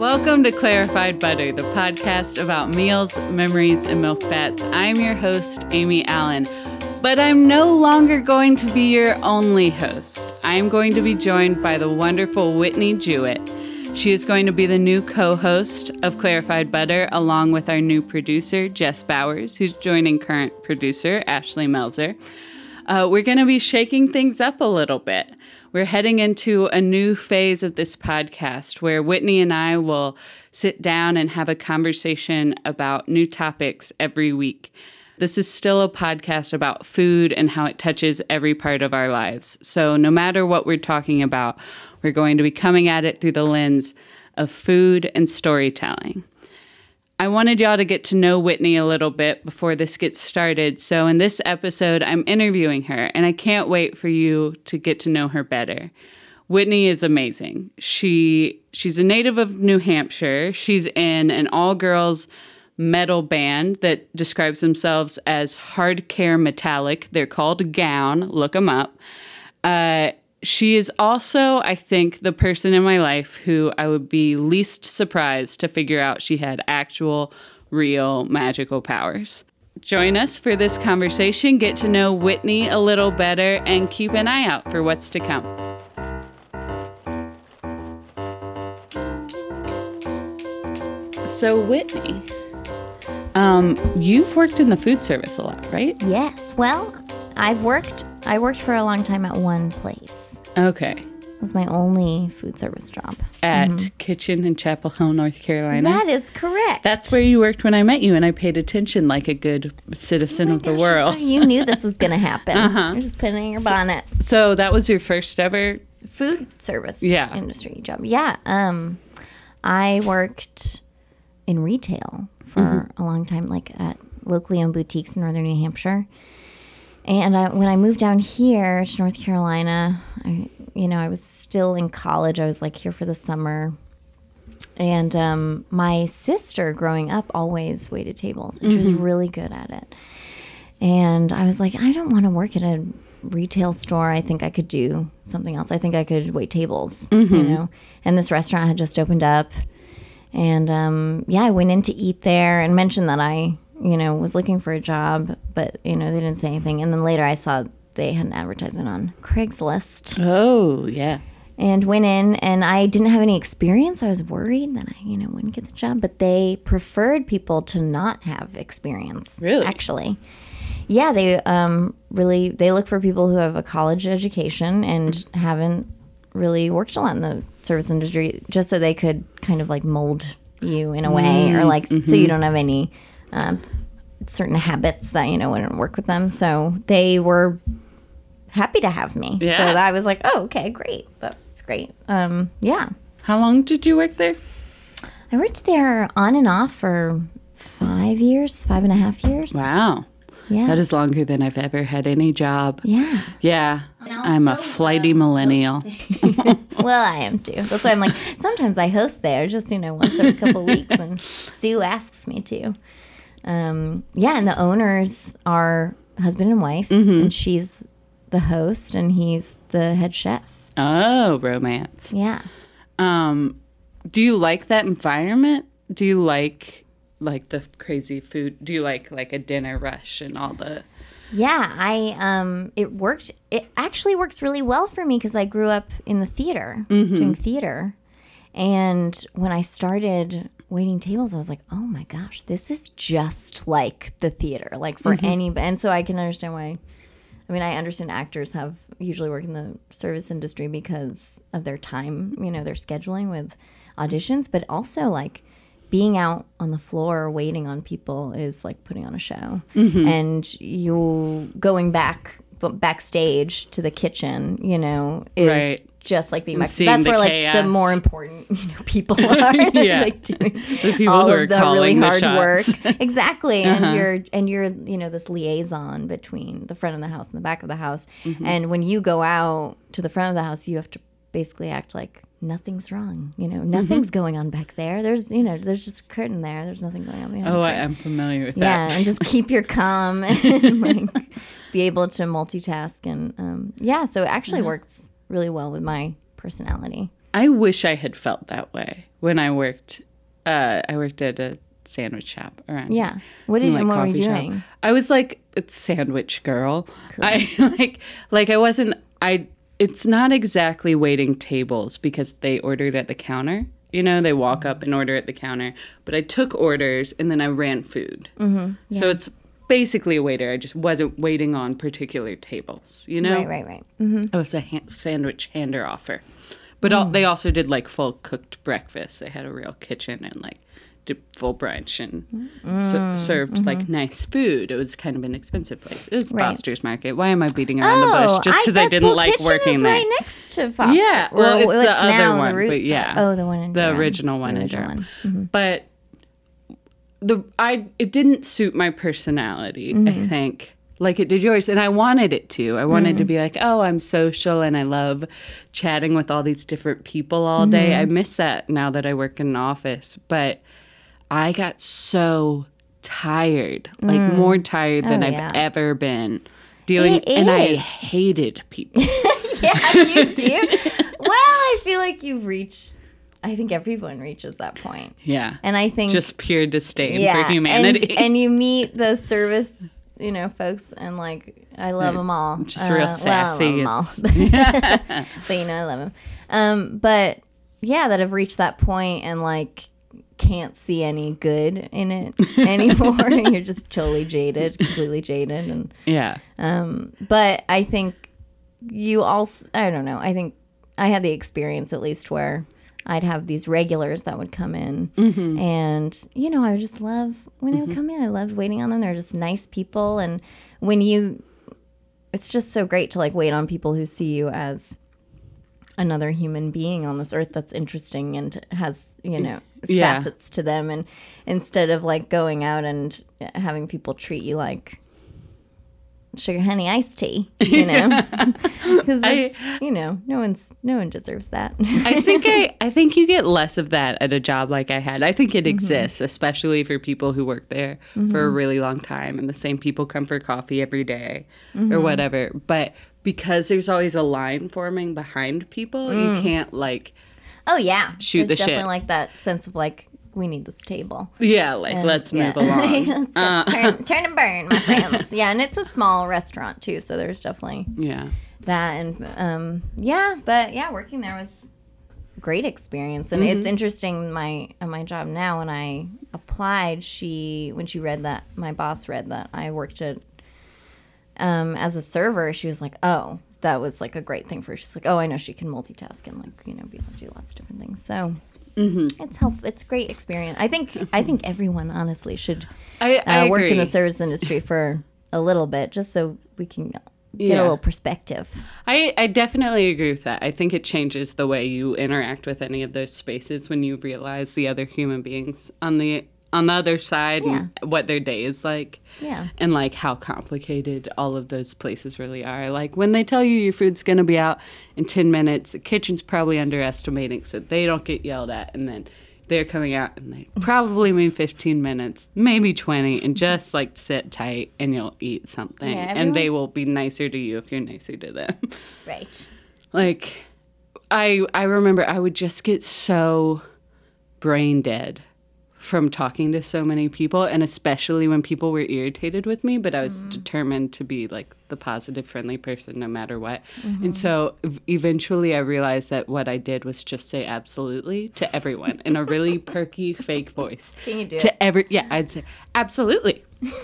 Welcome to Clarified Butter, the podcast about meals, memories, and milk fats. I'm your host, Amy Allen, but I'm no longer going to be your only host. I'm going to be joined by the wonderful Whitney Jewett. She is going to be the new co host of Clarified Butter, along with our new producer, Jess Bowers, who's joining current producer, Ashley Melzer. Uh, we're going to be shaking things up a little bit. We're heading into a new phase of this podcast where Whitney and I will sit down and have a conversation about new topics every week. This is still a podcast about food and how it touches every part of our lives. So, no matter what we're talking about, we're going to be coming at it through the lens of food and storytelling. I wanted y'all to get to know Whitney a little bit before this gets started. So, in this episode, I'm interviewing her, and I can't wait for you to get to know her better. Whitney is amazing. She she's a native of New Hampshire. She's in an all-girls metal band that describes themselves as hardcore metallic. They're called Gown. Look them up. Uh, she is also, I think, the person in my life who I would be least surprised to figure out she had actual, real magical powers. Join us for this conversation, get to know Whitney a little better, and keep an eye out for what's to come. So, Whitney, um, you've worked in the food service a lot, right? Yes. Well, I've worked. I worked for a long time at one place. Okay. It was my only food service job. At Kitchen in Chapel Hill, North Carolina. That is correct. That's where you worked when I met you, and I paid attention like a good citizen of the world. You knew this was going to happen. Uh-huh. You're just putting in your bonnet. So that was your first ever. Food service Yeah. industry job. Yeah. Um, I worked in retail for Mm-hmm. a long time, like at locally owned boutiques in northern New Hampshire. And I, when I moved down here to North Carolina, I, you know, I was still in college. I was like here for the summer. And um, my sister growing up always waited tables, and she was really good at it. And I was like, I don't want to work at a retail store. I think I could do something else. I think I could wait tables, you know. And this restaurant had just opened up. And um, yeah, I went in to eat there and mentioned that I, you know, was looking for a job, but, you know, they didn't say anything. And then later I saw they had an advertisement on Craigslist Oh, yeah. and went in and I didn't have any experience. I was worried that I, you know, wouldn't get the job, but they preferred people to not have experience. Really? Actually. Yeah, they um really they look for people who have a college education and haven't really worked a lot in the service industry just so they could kind of like mold you in a way or like so you don't have any um, certain habits that you know wouldn't work with them. So they were happy to have me. Yeah. So I was like, oh, okay, great. That's great. Um, yeah. How long did you work there? I worked there on and off for five years, five and a half years. Wow. Yeah. That is longer than I've ever had any job. yeah. Yeah. I'm a flighty millennial. Well, I am too. That's why I'm like, sometimes I host there just, you know, once every couple weeks when Sue asks me to. Um, yeah, and the owners are husband and wife, and she's the host and he's the head chef. Oh, romance. Yeah. Um, do you like that environment? Do you like like the crazy food? Do you like like a dinner rush and all the Yeah, I um it worked it actually works really well for me because I grew up in the theater doing theater. And when I started waiting tables, I was like, "Oh my gosh, this is just like the theater, like for mm-hmm. any." And so I can understand why. I mean, I understand actors have usually work in the service industry because of their time, you know, their scheduling with auditions, but also like being out on the floor waiting on people is like putting on a show. Mm-hmm. And you going back backstage to the kitchen, you know, is Right. Just like being seeing That's where like chaos. the more important you know, people are Yeah. like doing the people all who are of the really the hard shots? Uh-huh. work. exactly. And you're and you're, you know, this liaison between the front of the house and the back of the house. Mm-hmm. And when you go out to the front of the house, you have to basically act like nothing's wrong. You know, Mm-hmm. nothing's going on back there. There's you know, there's just a curtain there. There's nothing going on behind Oh, I am familiar with that. Yeah, and just keep your calm and like be able to multitask and um, yeah. So it actually works really well with my personality. I wish I had felt that way when I worked. Uh, I worked at a sandwich shop around. Yeah. What did like, what were you shop. doing? I was like a sandwich girl. I like like I wasn't I it's not exactly waiting tables because they ordered at the counter. You know, they walk up and order at the counter. But I took orders and then I ran food. Mm-hmm. So it's basically a waiter. I just wasn't waiting on particular tables. You know, Right, right, right. Mm-hmm. I was a ha- sandwich hander offer. But al- they also did like full cooked breakfast. They had a real kitchen and like did full brunch and Mm. s- served like nice food. It was kind of an expensive place. It was Mm-hmm. Right. Foster's Market. Why am I beating around the bush? Just because I, that's- didn't well, like working is there. right next to Foster. Yeah, well, it's the other one, but yeah. Oh, the one in the Durham. original one The in Durham. one. Mm-hmm. But the I it didn't suit my personality. Mm-hmm. I think like it did yours, and I wanted it to. I wanted Mm-hmm. to be like, oh, I'm social and I love chatting with all these different people all day. Mm-hmm. I miss that now that I work in an office, but I got so tired, like more tired than Oh, I've yeah. ever been dealing, It and I hated people. yeah, you do. well, I feel like you reach. I think everyone reaches that point, yeah, and I think just pure disdain yeah, for humanity. And, and you meet those service, you know, folks, and like I love them all. just real Uh, sassy. Well, I love 'em It's- all. but you know, I love them. Um, but yeah, that have reached that point and like can't see any good in it anymore. You're just totally jaded, completely jaded, and yeah. um, but I think you also, I don't know, I think I had the experience at least where I'd have these regulars that would come in. Mm-hmm. And, you know, I would just love when they would come in. I loved waiting on them. They're just nice people. And when you, it's just so great to like wait on people who see you as another human being on this earth that's interesting and has, you know, Yeah. facets to them. And instead of like going out and having people treat you like, sugar honey iced tea, you know, because I- you know no one's no one deserves that. I think I, I think you get less of that at a job like I had. I think Mm-hmm. it exists, especially for people who work there for a really long time and the same people come for coffee every day Mm-hmm. or whatever. But because there's always a line forming behind people, Mm. you can't like oh yeah, Shoot There's the definitely shit. like that sense of like we need this table. yeah, like let's Yeah. move along. Uh, turn, turn and burn, my friends. yeah, and it's a small restaurant too, so there's definitely yeah. that and um, yeah, but yeah, working there was great experience, and it's interesting. My my job now, when I applied, she when she read that my boss read that I worked at um, as a server, she was like, "Oh, that was like a great thing for her." She's like, "Oh, I know she can multitask and like you know be able to do lots of different things." So. It's helpful. It's great experience. I think. I think everyone honestly should I, I uh, work in the service industry for a little bit, just so we can get Yeah. a little perspective. I, I definitely agree with that. I think it changes the way you interact with any of those spaces when you realize the other human beings on the on the other side and what their day is like. Yeah. And like how complicated all of those places really are. Like when they tell you your food's gonna be out in ten minutes, the kitchen's probably underestimating so they don't get yelled at and then they're coming out and they probably mean 15 minutes, maybe 20, and just like sit tight and you'll eat something. Yeah, and they will be nicer to you if you're nicer to them. Right. like i i remember i would just get so brain dead from talking to so many people and especially when people were irritated with me but i was mm-hmm. determined to be like the positive friendly person no matter what. And mm-hmm. so ev- eventually i realized that what i did was just say absolutely to everyone in a really perky fake voice. Can you do it? to every yeah i'd say absolutely.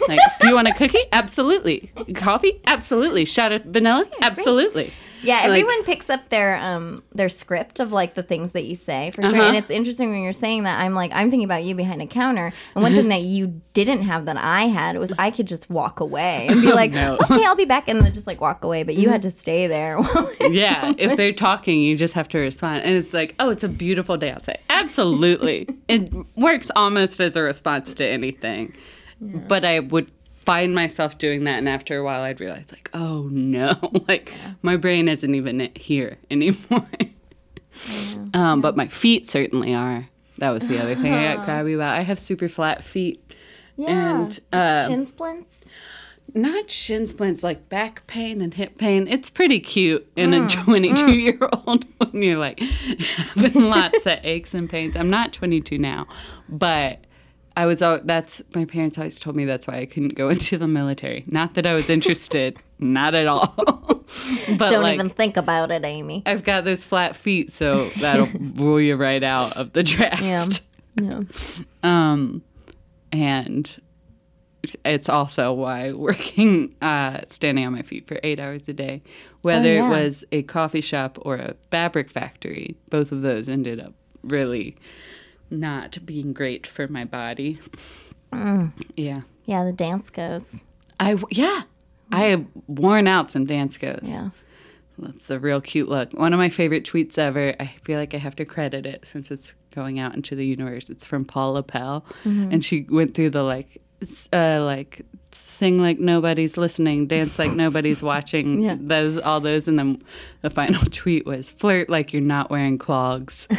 Like do you want a cookie? Absolutely. Coffee? Absolutely. Shot of vanilla? Absolutely Yeah, Like- everyone picks up their um their script of like the things that you say for sure. Uh-huh. And it's interesting when you're saying that. I'm like I'm thinking about you behind a counter, and one thing that you didn't have that I had was I could just walk away and be like, no. okay, I'll be back, and then just like walk away. But you had to stay there. Yeah, if they're talking, you just have to respond. And it's like, oh, it's a beautiful day outside. Absolutely. it works almost as a response to anything. But I would find myself doing that. And after a while, I'd realize, like, oh no, like my brain isn't even here anymore. um, but my feet certainly are. That was the other thing I got crabby about. I have super flat feet. yeah. And, uh, shin splints. not shin splints, like back pain and hip pain. It's pretty cute in a 22 year old when you're like having lots of aches and pains. I'm not 22 now, but I was. al- That's my parents always told me that's why I couldn't go into the military. Not that I was interested, not at all. but Don't like, even think about it, Amy. I've got those flat feet, so that'll rule you right out of the draft. Yeah. Yeah. Um, and it's also why working, uh, standing on my feet for eight hours a day, whether yeah. it was a coffee shop or a fabric factory, both of those ended up really not being great for my body. Yeah. Yeah, the Danskos. I, yeah. I have worn out some Danskos. Yeah. That's a real cute look. One of my favorite tweets ever. I feel like I have to credit it since it's going out into the universe. It's from Paul Lapel, and she went through the like, uh, like sing like nobody's listening, dance like nobody's watching. Yeah. Those all those, and then the final tweet was flirt like you're not wearing clogs.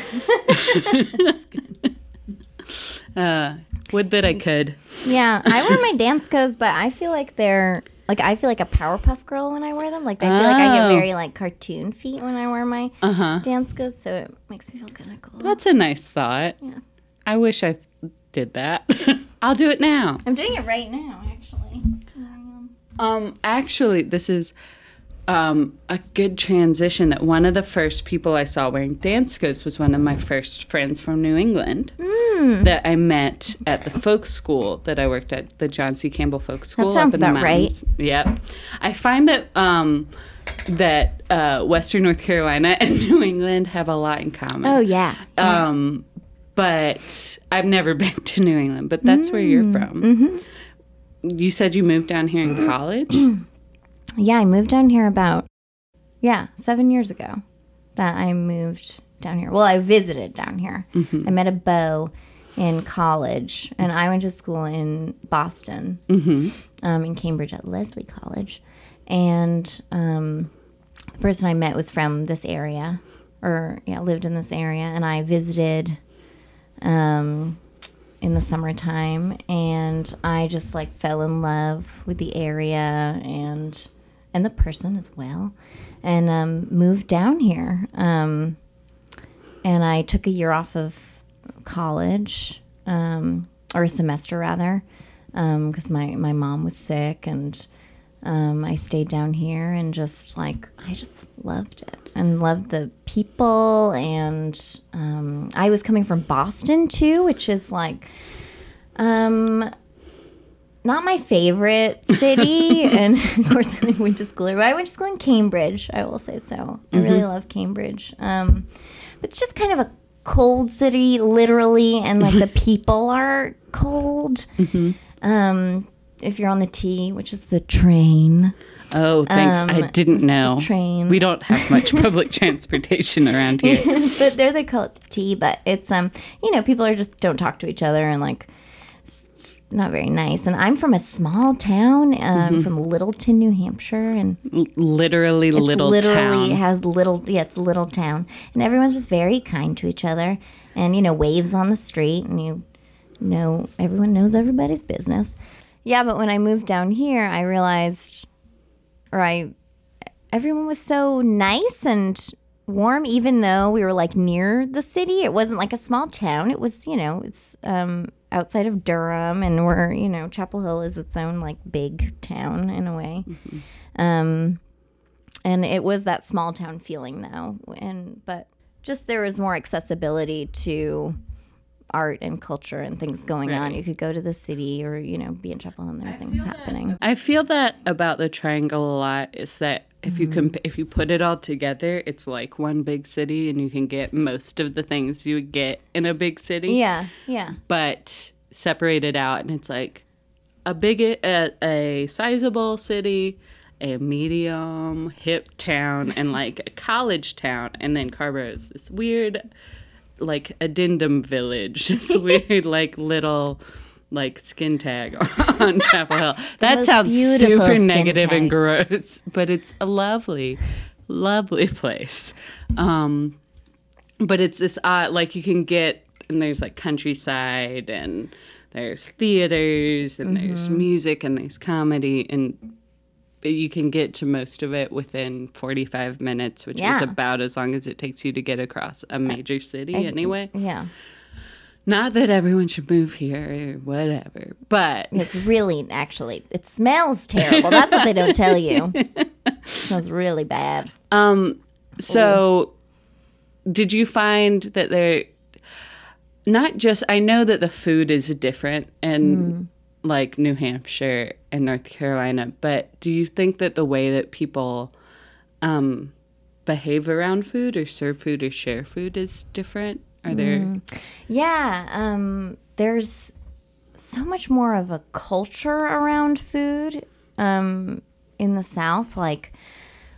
uh, would that I could. Yeah, I wear my Danskos, but I feel like they're like I feel like a Powerpuff Girl when I wear them. Like I feel like I get Oh. very like cartoon feet when I wear my Danskos, so it makes me feel kind of cool. That's a nice thought. Yeah. I wish I th- did that. I'll do it now. I'm doing it right now, actually. Um, actually, this is um, a good transition. That one of the first people I saw wearing Danskos was one of my first friends from New England Hmm. that I met at the folk school that I worked at, the John C. Campbell Folk School. sounds up in the about right. Yep. I find that um, that uh, Western North Carolina and New England have a lot in common. Oh yeah, Um, but I've never been to New England, but that's where you're from. You said you moved down here in college. yeah. I moved down here about yeah seven years ago. That I moved down here. Well, I visited down here. I met a beau in college, and I went to school in Boston, um, in Cambridge at Lesley College, and um, the person I met was from this area, or yeah, lived in this area, and I visited um, in the summertime, and I just like fell in love with the area and and the person as well, and um, moved down here. Um, and I took a year off of college, um, or a semester rather, because my my mom was sick and. Um, I stayed down here and just like I just loved it and loved the people and um, I was coming from Boston too, which is like um, not my favorite city. and of course, I went to school. I went to school in Cambridge. I will say so. I really love Cambridge. Um, but it's just kind of a cold city, literally, and like the people are cold. Um, if you're on the T, which is the train. Oh, thanks. I Um, didn't know. train. We don't have much public transportation around here. but there they call it the T. But it's um, you know, people are just don't talk to each other and like it's not very nice. And I'm from a small town, um, Mm-hmm. from Littleton, New Hampshire, and L- Literally, it's little literally town. has little. Yeah, it's a little town, and everyone's just very kind to each other, and you know, waves on the street, and you know, everyone knows everybody's business. Yeah, but when I moved down here, I realized, or I, everyone was so nice and warm, even though we were like near the city. It wasn't like a small town. It was, you know, it's um, outside of Durham, and we're, you know, Chapel Hill is its own like big town in a way. Um, and it was that small town feeling though, and but just there was more accessibility to art and culture and things going on. You could go to the city or you know be in Chapel Hill and there are things happening. I feel that about the triangle a lot is that if you Mm-hmm. comp- if you put it all together, it's like one big city, and you can get most of the things you would get in a big city. Yeah, yeah, but separated out and it's like a big a, a sizable city a medium hip town and like a college town and then Carrboro is this weird like addendum village this weird like little like skin tag on Chapel Hill. That sounds super negative and gross, but it's a lovely, lovely place. Um, but it's this odd, like you can get, and there's like countryside and there's theaters and Mm-hmm. there's music and there's comedy and you can get to most of it within 45 minutes, which Yeah. is about as long as it takes you to get across a major city anyway. Yeah. Not that everyone should move here or whatever, but It's really actually it smells terrible. That's what they don't tell you. It smells really bad. Um, so did you find that there not just I know that the food is different in like New Hampshire and North Carolina, but do you think that the way that people um behave around food or serve food or share food is different? Are there Yeah, um, there's so much more of a culture around food um, in the South, like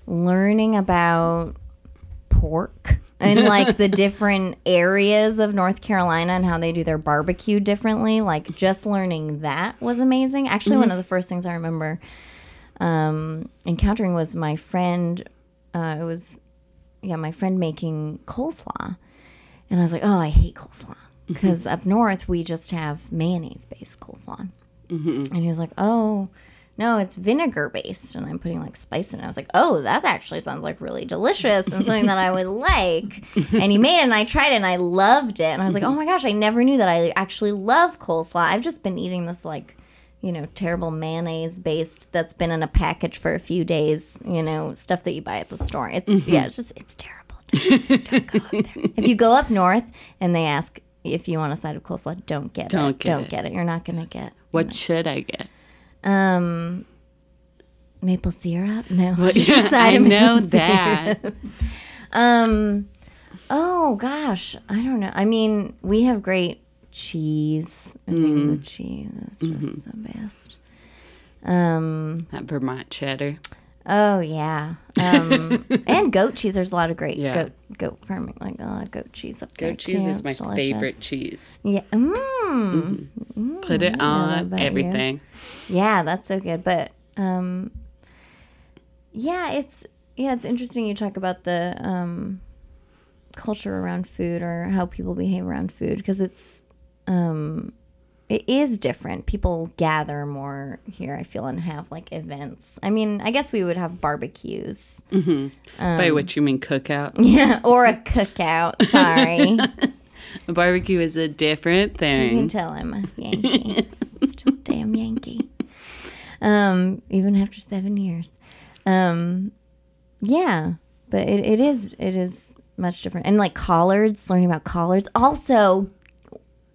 learning about pork and like the different areas of North Carolina and how they do their barbecue differently. Like just learning that was amazing. Actually, one of the first things I remember um, encountering was my friend. Uh, it was yeah, my friend making coleslaw. And I was like, oh, I hate coleslaw. Because up north, we just have mayonnaise based coleslaw. And he was like, oh, no, it's vinegar based. And I'm putting like spice in it. I was like, oh, that actually sounds like really delicious and something that I would like. And he made it and I tried it and I loved it. And I was like, oh my gosh, I never knew that I actually love coleslaw. I've just been eating this like, you know, terrible mayonnaise based that's been in a package for a few days, you know, stuff that you buy at the store. It's, mm-hmm. yeah, it's just, it's terrible. Don't go up there. If you go up north and they ask if you want a side of coleslaw, don't get Don't it. get don't it. get it. You're not gonna get what should I get? Um maple syrup. No, just a Yeah, side I know that. syrup. Um, oh gosh, I don't know. I mean, we have great cheese. I think Mm-hmm. the cheese is just the best. Um. That Vermont cheddar. Oh yeah. Um. and goat cheese. There's a lot of great Yeah. goat goat farming like a lot of goat cheese up there Goat cheese too. is my delicious. favorite cheese. Yeah. Mm. Put it on about you. everything. Yeah, that's so good. But um yeah, it's yeah, it's interesting you talk about the um culture around food or how people behave around food because it's um it is different. People gather more here, I feel, and have like events. I mean, I guess we would have barbecues. By which you mean cookout. Yeah, or a cookout. Sorry. A barbecue is a different thing. You can tell I'm a Yankee. Still a damn Yankee. Um, even after seven years. Um, yeah, but it, it is it is much different. And like collards, learning about collards. Also,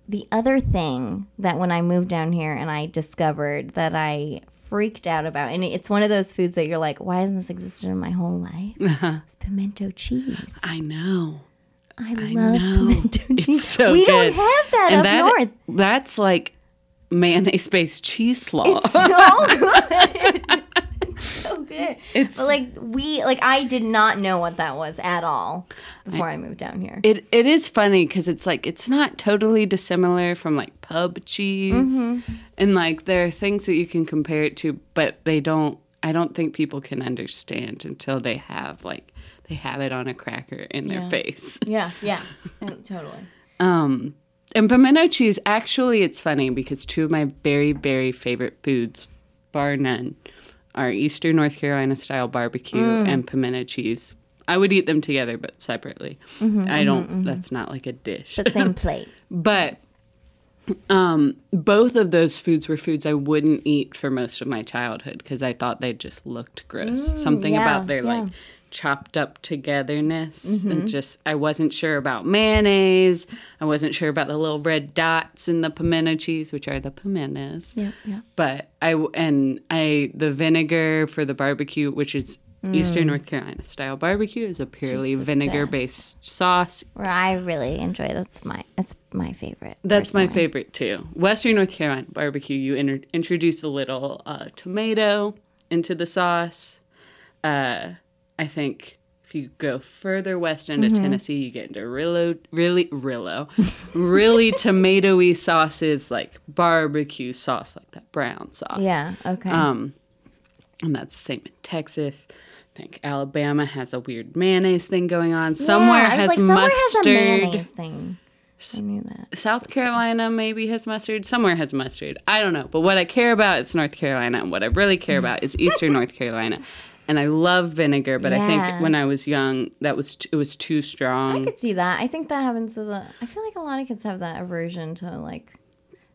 the other thing that when I moved down here and I discovered that I freaked out about, and it's one of those foods that you're like, why hasn't this existed in my whole life? Uh-huh. It's pimento cheese. I know. I, I love know. pimento It's cheese. so we good. don't have that and up that north. that's like mayonnaise based cheese slaw. It's so good. It's- but like we like I did not know what that was at all before I, moved down here. It it is funny because it's like it's not totally dissimilar from like pub cheese, Mm-hmm. and like there are things that you can compare it to, but they don't. I don't think people can understand until they have like they have it on a cracker in their Yeah. face. yeah, yeah, totally. Um, and pimento cheese, actually, it's funny because two of my very, very favorite foods, bar none, are Eastern North Carolina style barbecue Mm. and pimento cheese. I would eat them together, but separately. I don't. That's not like a dish. But same plate. But um, both of those foods were foods I wouldn't eat for most of my childhood because I thought they just looked gross. Something Mm, yeah, about their yeah. Mm-hmm. like chopped up togetherness and just I wasn't sure about mayonnaise. I wasn't sure about the little red dots in the pimento cheese, which are the pimentos. Yeah, yeah. But I and I the vinegar for the barbecue, which is Eastern North Carolina style barbecue, is a purely Mm. vinegar based sauce. Where I really enjoy that's my that's my favorite. That's my favorite too. Western North Carolina barbecue, you inter- introduce a little uh, tomato into the sauce. Uh, I think if you go further west into Mm-hmm. Tennessee, you get into Rillo, really, Rillo, really tomatoey sauces like barbecue sauce, like that brown sauce. Yeah. Okay. Um, and that's the same in Texas. I think Alabama has a weird mayonnaise thing going on. Somewhere yeah, has like, somewhere mustard. has thing. I knew that. South Carolina maybe has mustard. Somewhere has mustard. I don't know. But what I care about is North Carolina, and what I really care about is Eastern North Carolina. And I love vinegar, but I think when I was young, that was t- it was too strong. I could see that. I think that happens with a. I feel like a lot of kids have that aversion to like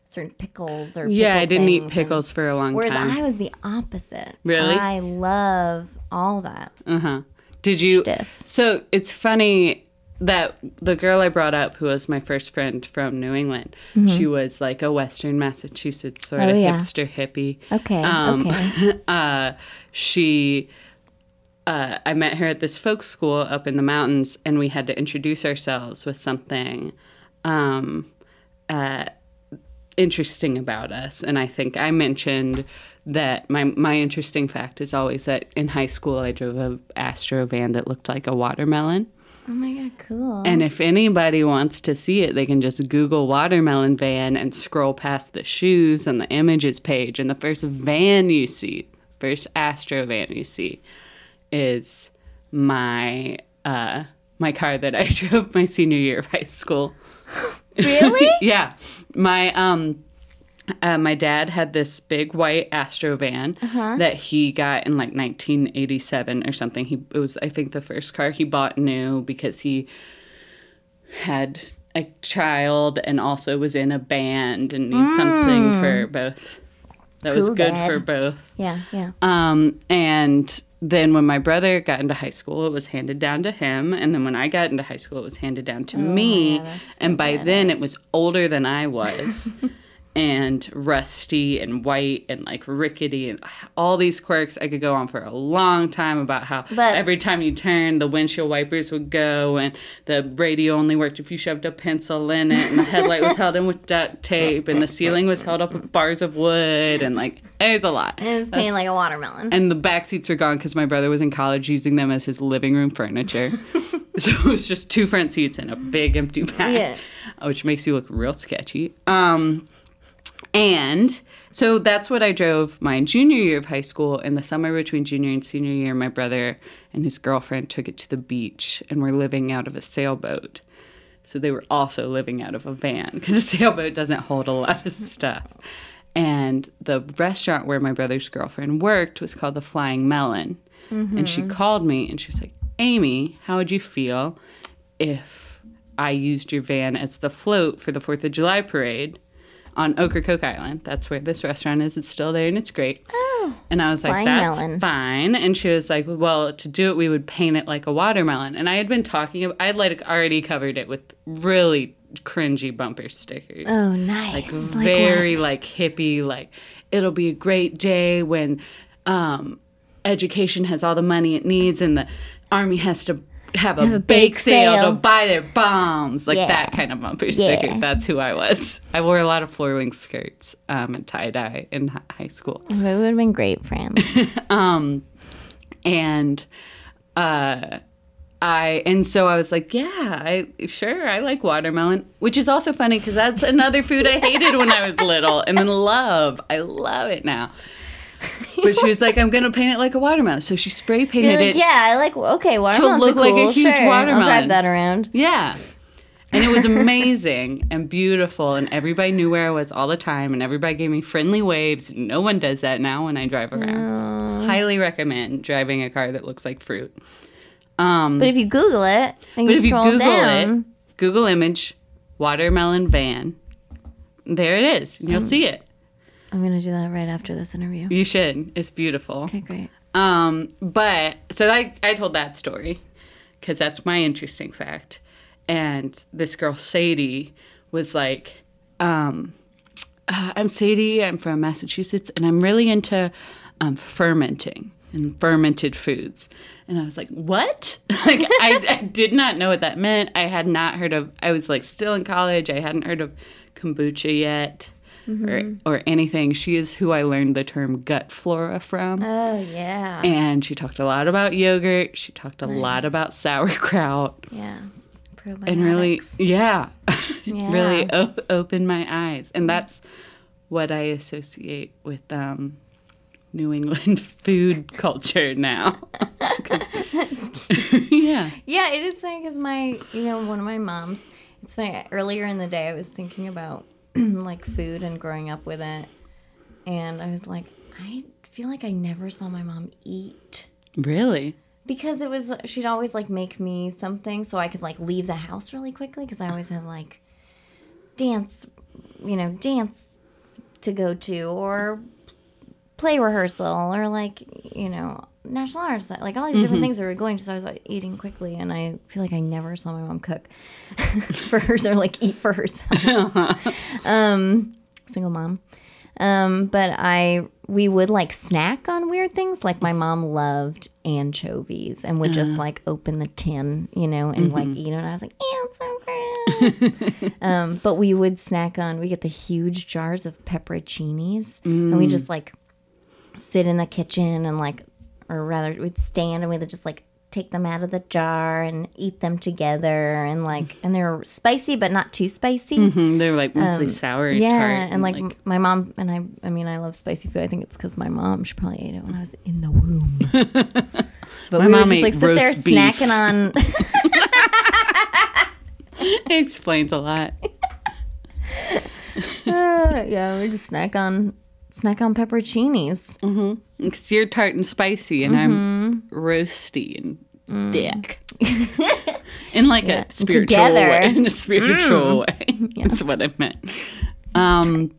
certain pickles or Yeah, I didn't eat things and- pickles for a long time. Whereas. I was the opposite. Really? I love all that Uh huh. Did you? stiff. So it's funny that the girl I brought up, who was my first friend from New England, she was like a Western Massachusetts sort Mm-hmm. Oh, of yeah. hipster hippie. Okay. Um, okay. uh, she, uh, I met her at this folk school up in the mountains, and we had to introduce ourselves with something um, uh, interesting about us. And I think I mentioned that my my interesting fact is always that in high school I drove a Astro van that looked like a watermelon. Oh my god, cool. And if anybody wants to see it, they can just Google watermelon van and scroll past the shoes and the images page. And the first van you see, first Astro van you see, is my uh, my car that I drove my senior year of high school. really? yeah, my um. Uh, my dad had this big white Astro van that he got in like 1987 or something. He it was I think the first car he bought new because he had a child and also was in a band and needs something for both. That was good Dad. for both. yeah, yeah. Um, and then when my brother got into high school, it was handed down to him. And then when I got into high school, it was handed down to me. That's so and by then, it was older than I was. and rusty and white and like rickety and all these quirks. I could go on for a long time about how But- every time you turned, the windshield wipers would go and the radio only worked if you shoved a pencil in it and the headlight was held in with duct tape and the ceiling was held up with bars of wood and like it was a lot. It was paying like a watermelon. And the back seats were gone because my brother was in college using them as his living room furniture. so it was just two front seats and a big empty back, Yeah. which makes you look real sketchy. Um, and so that's what I drove my junior year of high school. In the summer between junior and senior year, my brother and his girlfriend took it to the beach and were living out of a sailboat. So they were also living out of a van because a sailboat doesn't hold a lot of stuff. And the restaurant where my brother's girlfriend worked was called the Flying Melon. And she mm-hmm. called me and she was like, Amy, how would you feel if I used your van as the float for the 4th of July parade on Ocracoke Island? That's where this restaurant is. It's still there and it's great. oh, And I was like, that's melon. fine. And she was like, well, to do it, we would paint it like a watermelon. And I had been talking, I had like already covered it with really cringy bumper stickers. oh, nice. Like nice. very what? like hippie, like it'll be a great day when um, education has all the money it needs and the army has to have a, Have a bake bake sale, sale. to buy their bombs, like Yeah. that kind of bumper sticker. Yeah. That's who I was. I wore a lot of floor length skirts um, and tie dye in high school. We would have been great friends. Um, and uh, I and so I was like, yeah, I sure I like watermelon, which is also funny because that's another food I hated when I was little, and then love, I love it now. But she was like, I'm gonna paint it like a watermelon, so she spray painted like, it. yeah, I like, okay, watermelons look are like a huge sure, I'll watermelon. drive that around. Yeah. And it was amazing and beautiful, and everybody knew where I was all the time, and everybody gave me friendly waves. No one does that now when I drive around. Highly recommend driving a car that looks like fruit. Um, But if you Google it and but you if you Google down, it, Google image watermelon van, there it is. You'll see it. I'm gonna do that right after this interview. You should. It's beautiful. Okay, great. Um, but so I, I told that story because that's my interesting fact. And this girl, Sadie, was like, um, uh, I'm Sadie, I'm from Massachusetts, and I'm really into um, fermenting and fermented foods. And I was like, what? like, I, I did not know what that meant. I had not heard of, I was like still in college. I hadn't heard of kombucha yet. Or, or anything. She is who I learned the term gut flora from. Oh yeah, And she talked a lot about yogurt. She talked a lot about sauerkraut. yeah. And really, yeah, Yeah. really o- opened my eyes. And that's what I associate with um, New England food culture now. yeah. Yeah, it is funny because my, you know, one of my moms, It's funny. Earlier in the day, I was thinking about like food and growing up with it, and I was like, I feel like I never saw my mom eat Really? because it was she'd always like make me something so I could like leave the house really quickly because I always had like dance, you know, dance to go to or play rehearsal or like you know national arts like all these different things that we were going to so I was like, eating quickly and I feel like I never saw my mom cook for hers or like eat for herself. Um single mom. Um but I we would like snack on weird things like my mom loved anchovies and would just like open the tin you know and like eat it and I was like ew it's so gross. Um but we would snack on we get the huge jars of pepperoncinis and we just like sit in the kitchen and like or rather we'd stand and we'd just like take them out of the jar and eat them together and like and they're spicy but not too spicy Mm, they're like mostly sour and yeah tart. and like, m- my mom and i i mean i love spicy food i think it's because my mom she probably ate it when i was in the womb but My we mom just ate like sit there beef. snacking on it explains a lot. Uh, yeah we just snack on snack on pepperoncinis Because you're tart and spicy, and I'm roasty and dick. in like a spiritual Together. way. In a spiritual way. That's what I meant. Um,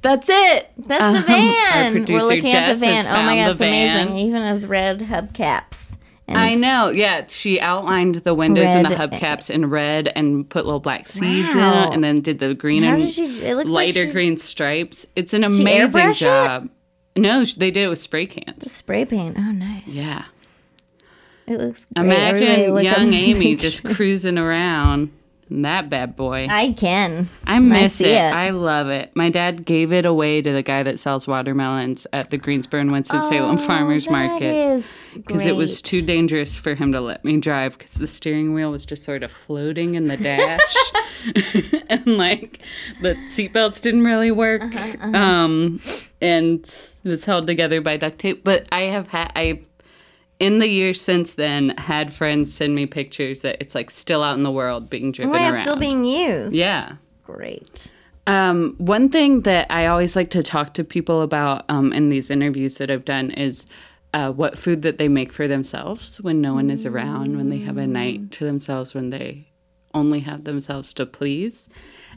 that's it. That's Um, the van. We're looking at the van. Oh my god, it's amazing. van. Even has red hubcaps. And I know. Yeah, she outlined the windows and the hubcaps in red and put little black seeds in it, and then did the green How and she? It looks like lighter she green stripes. It's an amazing airbrush it? job. No, they did it with spray cans. spray paint. Oh, nice. Yeah. It looks. Great. Imagine young Amy picture. just cruising around that bad boy. I can. I miss see it. it. I love it. My dad gave it away to the guy that sells watermelons at the Greensboro and Winston-Salem Farmers Market Because it was too dangerous for him to let me drive because the steering wheel was just sort of floating in the dash and like the seatbelts didn't really work Uh-huh, um and it was held together by duct tape but i have had i in the years since then had friends send me pictures that it's like still out in the world being driven god, around still being used. yeah Great. um, one thing that I always like to talk to people about um, in these interviews that I've done is uh, what food that they make for themselves when no one is around, when they have a night to themselves, when they only have themselves to please.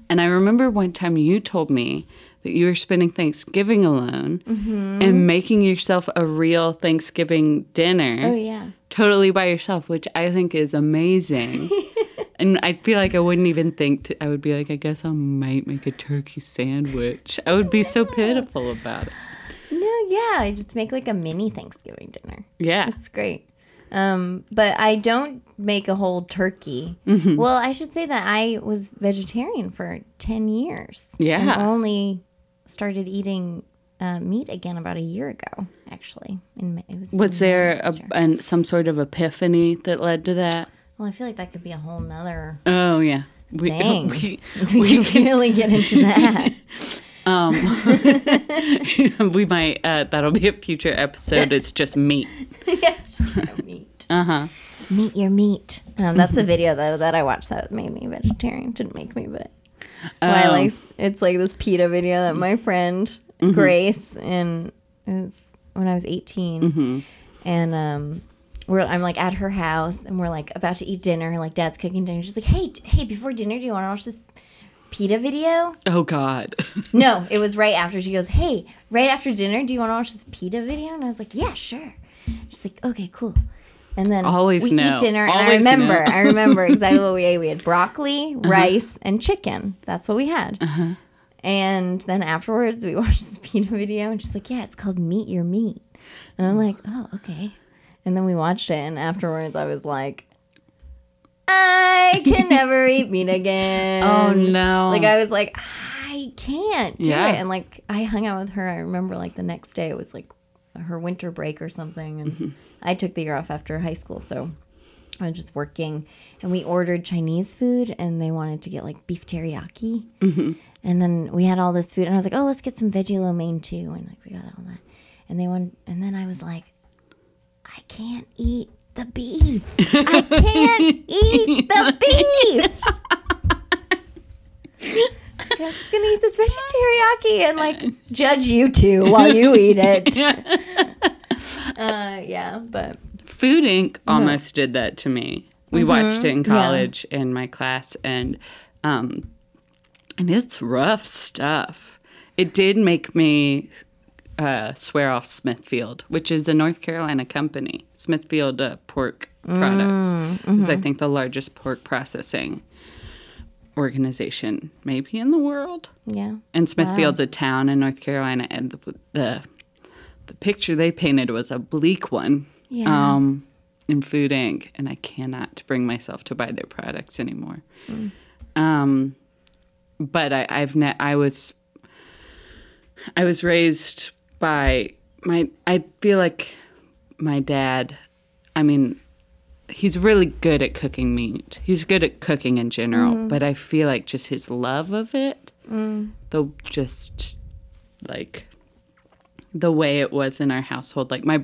And I remember one time you told me that you were spending Thanksgiving alone and making yourself a real Thanksgiving dinner Oh yeah. totally by yourself, which I think is amazing. and I feel like I wouldn't even think to, I would be like, I guess I might make a turkey sandwich. I would be so pitiful about it. No, yeah. I just make like a mini Thanksgiving dinner. Yeah. It's great. Um, but I don't make a whole turkey. Mm-hmm. Well, I should say that I was vegetarian for 10 years. Yeah. And only started eating uh, meat again about a year ago, actually. In, May- it was Was there a, an, some sort of epiphany that led to that? Well, I feel like that could be a whole nother Oh, yeah. We, thing. we, we can really get into that. um, we might, uh, that'll be a future episode. It's just meat. yes, just meat. Uh huh. Meet your meat. Um, that's a video though that I watched that made me vegetarian. Didn't make me, but why Oh. like it's like this PETA video that my friend Mm-hmm. Grace and it's when I was 18 Mm-hmm. and um we're I'm like at her house and we're like about to eat dinner and like dad's cooking dinner she's like hey hey before dinner do you want to watch this PETA video Oh, God. no it was right after she goes hey right after dinner do you want to watch this PETA video and I was like yeah sure she's like okay cool and then Always we know. eat dinner and I remember. Uh-huh. I remember exactly what we ate we had broccoli rice and chicken that's what we had and then afterwards, we watched this PETA video, and she's like, "Yeah, it's called Meet Your Meat," and I'm like, "Oh, okay." And then we watched it, and afterwards, I was like, "I can never eat meat again." Oh, no. Like I was like, I can't do Yeah. it, and like I hung out with her. I remember like the next day, it was like her winter break or something, and Mm-hmm. I took the year off after high school, so. I was just working, and we ordered Chinese food, and they wanted to get like beef teriyaki. Mm-hmm. And then we had all this food, and I was like, "Oh, let's get some veggie lo mein too." And like we got all that, and they want, and then I was like, "I can't eat the beef. I can't eat the beef. I'm just gonna eat this veggie teriyaki and like judge you two while you eat it. Uh, yeah, but Food Inc. almost did that to me. We watched it in college in my class, and um, and it's rough stuff. It did make me uh, swear off Smithfield, which is a North Carolina company. Smithfield uh, Pork Products is, I think, the largest pork processing organization, maybe in the world. yeah. And Smithfield's a town in North Carolina, and the the, the picture they painted was a bleak one. Yeah. Um, in Food Inc. And I cannot bring myself to buy their products anymore. Um, but I, I've ne- I was I was raised by my. I feel like my dad. I mean, he's really good at cooking meat. He's good at cooking in general, but I feel like just his love of it, the just like the way it was in our household. Like my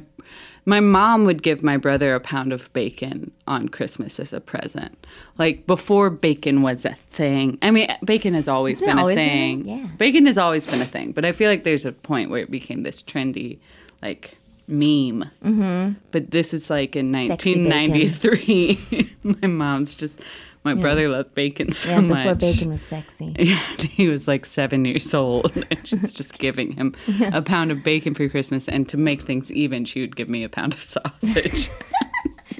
my mom would give my brother a pound of bacon on Christmas as a present. Like before bacon was a thing. I mean, bacon has always been a always a thing. thing? Yeah. Bacon has always been a thing, but I feel like there's a point where it became this trendy, like meme. Mm-hmm. But this is like in 1993. my mom's just. My brother loved bacon so Yeah, much. before bacon was sexy. Yeah, he was like seven years old. And she's just giving him a pound of bacon for Christmas. And to make things even, she would give me a pound of sausage.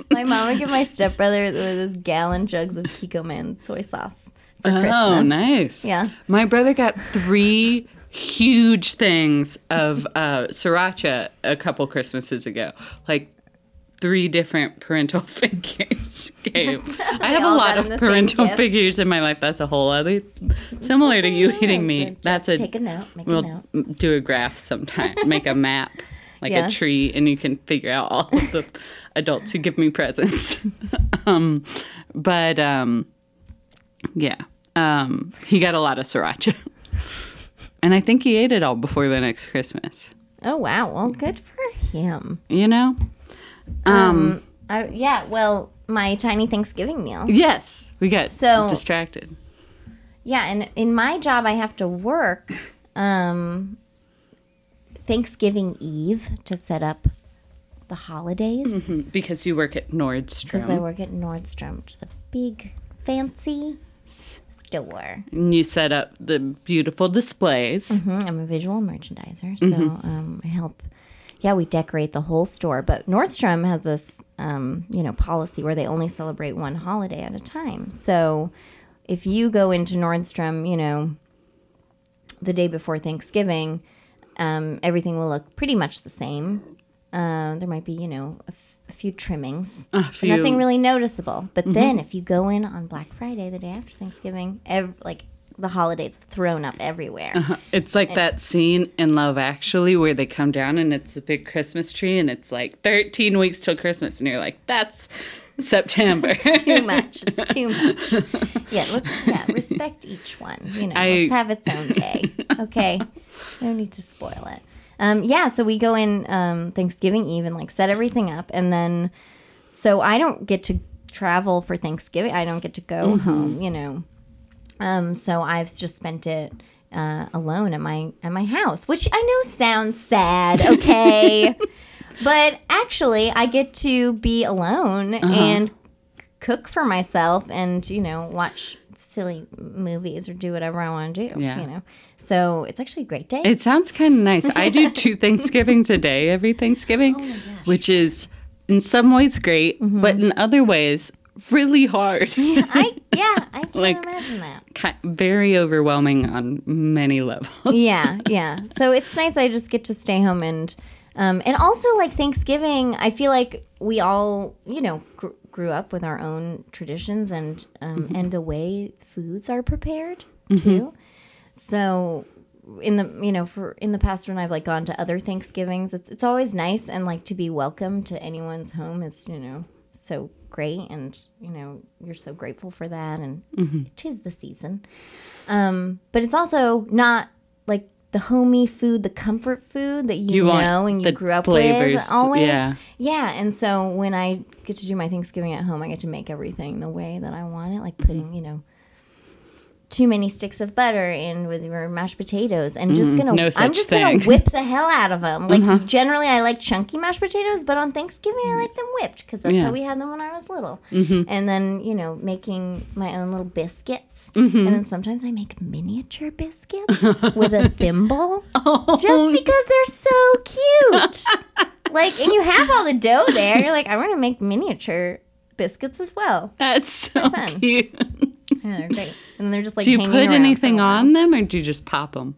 My mom would give my stepbrother those gallon jugs of Kikkoman soy sauce for Christmas. oh, nice. Yeah. My brother got three huge things of uh, sriracha a couple Christmases ago. Like three different parental figures. I have a lot of him the same parental figures in my life. That's a whole other, similar to you eating so meat. That's a take a note. We'll note. do a graph sometime, make a map, like Yeah. a tree, and you can figure out all of the adults who give me presents. um, but um, yeah, um, he got a lot of sriracha, and I think he ate it all before the next Christmas. Oh wow. Well, good for him. You know? Um, I, yeah. Well, my tiny Thanksgiving meal. yes, we got So- distracted. Yeah, and in my job, I have to work um, Thanksgiving Eve to set up the holidays Because you work at Nordstrom. because I work at Nordstrom, which is a big, fancy store. and you set up the beautiful displays. Mhm, I'm a visual merchandiser, so um, I help. Yeah, we decorate the whole store, but Nordstrom has this, um, you know, policy where they only celebrate one holiday at a time. So, if you go into Nordstrom, you know, the day before Thanksgiving, um, everything will look pretty much the same. Uh, there might be, you know, a, f- a few trimmings, A few- nothing really noticeable. But then, if you go in on Black Friday, the day after Thanksgiving, ev- like the holidays have thrown up everywhere. Uh-huh. It's like that scene in Love Actually where they come down and it's a big Christmas tree and it's like 13 weeks till Christmas and you're like, that's September. too much. It's too much. Yeah, let's yeah, respect each one. You know, I- let's have its own day. Okay. No need to spoil it. Um, yeah, so we go in um, Thanksgiving Eve and like set everything up and then so I don't get to travel for Thanksgiving. I don't get to go home, you know. Um, so I've just spent it uh, alone at my at my house, which I know sounds sad, okay? but actually, I get to be alone and cook for myself, and you know, watch silly movies or do whatever I want to do. Yeah. You know, so it's actually a great day. it sounds kind of nice. I do two Thanksgivings a day every Thanksgiving, which is in some ways great, but in other ways really hard. I yeah, I can Like- imagine that. Very overwhelming on many levels. yeah, yeah. So it's nice. I just get to stay home and, um, and also like Thanksgiving. I feel like we all, you know, gr- grew up with our own traditions and um, and the way foods are prepared too. So in the you know for in the past when I've like gone to other Thanksgivings, it's it's always nice and like to be welcome to anyone's home is you know so great and you know you're so grateful for that and tis the season. Um, but it's also not like the homey food, the comfort food that you, You know and you grew up flavors, with always. yeah. Yeah, and so when I get to do my Thanksgiving at home, I get to make everything the way that I want it, like putting, you know, too many sticks of butter in with your mashed potatoes and just gonna no I'm just thing. gonna whip the hell out of them. Like uh-huh. generally I like chunky mashed potatoes, but on Thanksgiving I like them whipped because that's Yeah. how we had them when I was little. Mm-hmm. And then, you know, making my own little biscuits. Mm-hmm. And then sometimes I make miniature biscuits with a thimble oh. just because they're so cute. like and you have all the dough there. You're like, I'm gonna make miniature biscuits as well. That's so fun. cute. Yeah, they're great. And they're just like Do you put anything on them or do you just pop them?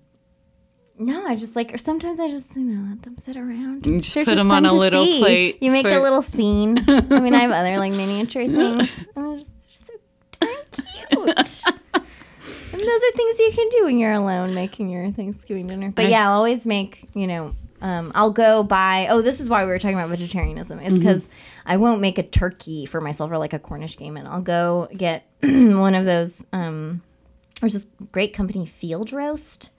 No, I just like, or sometimes I just you know let them sit around. You just They're put 'em fun on a little see. plate You make for- a little scene. I mean, I have other like miniature things. And they're just, just so darn cute. and those are things you can do when you're alone making your Thanksgiving dinner. But yeah, I'll always make you know. Um, I'll go buy. Oh, this is why we were talking about vegetarianism. Is because I won't make a turkey for myself or like a Cornish game, and I'll go get one of those. Um, there's this great company, Field Roast,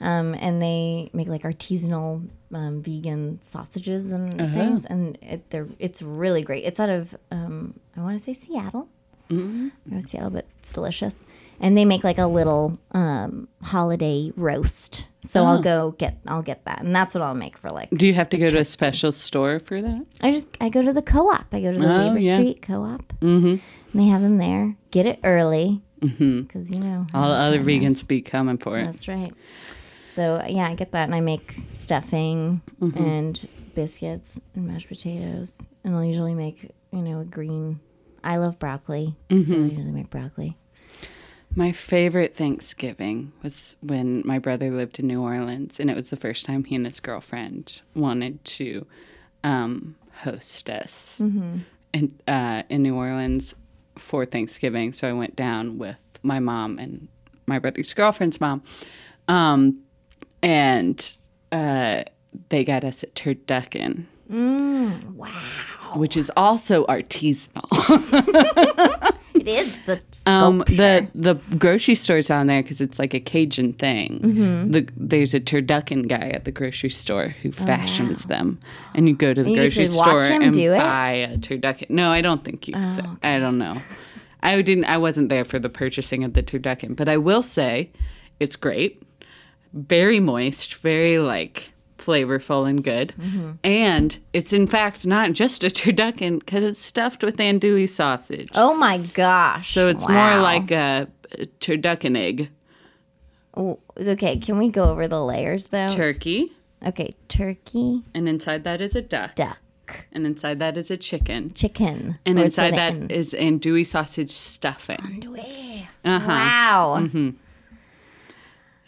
um, and they make like artisanal um, vegan sausages and things, and it, they're it's really great. It's out of um, I want to say Seattle, mm-hmm. Seattle, but it's delicious. And they make like a little um, holiday roast, so I'll go get I'll get that, and that's what I'll make for like. Do you have to go to a special store for that? I just I go to the co-op. I go to the Oh, yeah. Street co-op. Mm-hmm. And they have them there. Get it early because you know All the other is. vegans be coming for it. That's right. So yeah, I get that, and I make stuffing Mm-hmm. and biscuits and mashed potatoes, and I'll usually make you know a green. I love broccoli, Mm-hmm. I usually make broccoli. My favorite Thanksgiving was when my brother lived in New Orleans, and it was the first time he and his girlfriend wanted to um, host us in, uh, in New Orleans for Thanksgiving. So I went down with my mom and my brother's girlfriend's mom, um, and uh, they got us a turducken. Wow, Which is also artisanal. it is the Um, the the grocery stores down there because it's like a Cajun thing. Mm-hmm. The, there's a turducken guy at the grocery store who fashions them, and you go to the Oh, grocery store and? Oh, buy a turducken. No, I don't think you. so. I don't know. I didn't. I wasn't there for the purchasing of the turducken, but I will say, it's great. Very moist. Very like flavorful and good. Mm-hmm. And it's in fact not just a turducken because it's stuffed with andouille sausage. oh my gosh! So it's Wow. more like a, a turducken egg. Oh, okay. Can we go over the layers though? Turkey, Okay, turkey, and inside that is a duck, duck, and inside that is a chicken, chicken, and Or inside that an- is andouille sausage stuffing. Andouille. Uh-huh. Wow.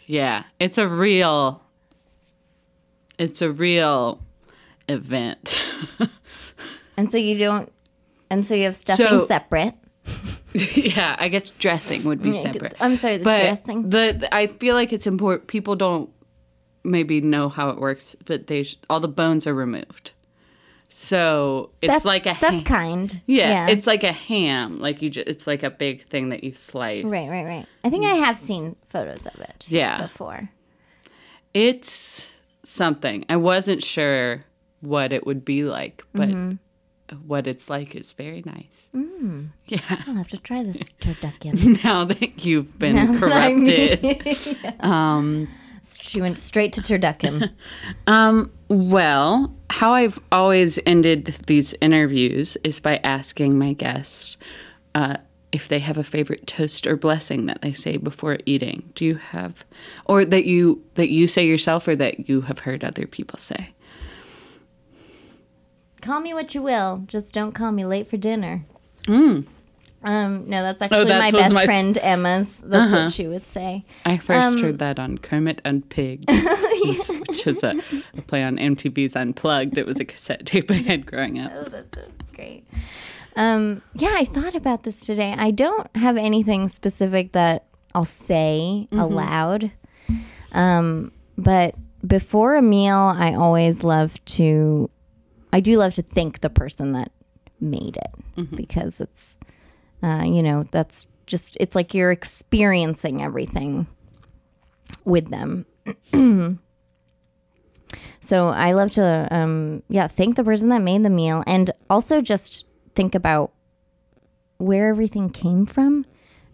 Yeah, it's a real. It's a real event. And so you don't, and so you have stuffing So- separate. yeah, I guess dressing would be separate. I'm sorry, the but dressing. the I feel like it's important. People don't maybe know how it works, but they sh- all the bones are removed. So it's that's like a that's ham. kind. yeah, it's like a ham. Like you, just, it's like a big thing that you slice. right, right, right. I think I have seen photos of it. Yeah. before. It's something. I wasn't sure what it would be like, but Mm-hmm. what it's like is very nice. Yeah. I'll have to try this turducken. Now that you've been Now corrupted. she went straight to turducken. Um, well, how I've always ended these interviews is by asking my guests uh, if they have a favorite toast or blessing that they say before eating. Do you have, or that you that you say yourself, or that you have heard other people say? call me what you will, just don't call me late for dinner. Um, no, that's actually Oh, that's my best my friend Emma's. That's Uh-huh. what she would say. I first Um, heard that on Kermit Unpigged, which which was a, a play on MTV's Unplugged. It was a cassette tape I had growing up. Oh, that's, that's great. Um, yeah, I thought about this today. I don't have anything specific that I'll say aloud. Um, but before a meal, I always love to, I do love to thank the person that made it because it's, uh, you know, that's just, it's like you're experiencing everything with them. so I love to, um, yeah, thank the person that made the meal and also just think about where everything came from.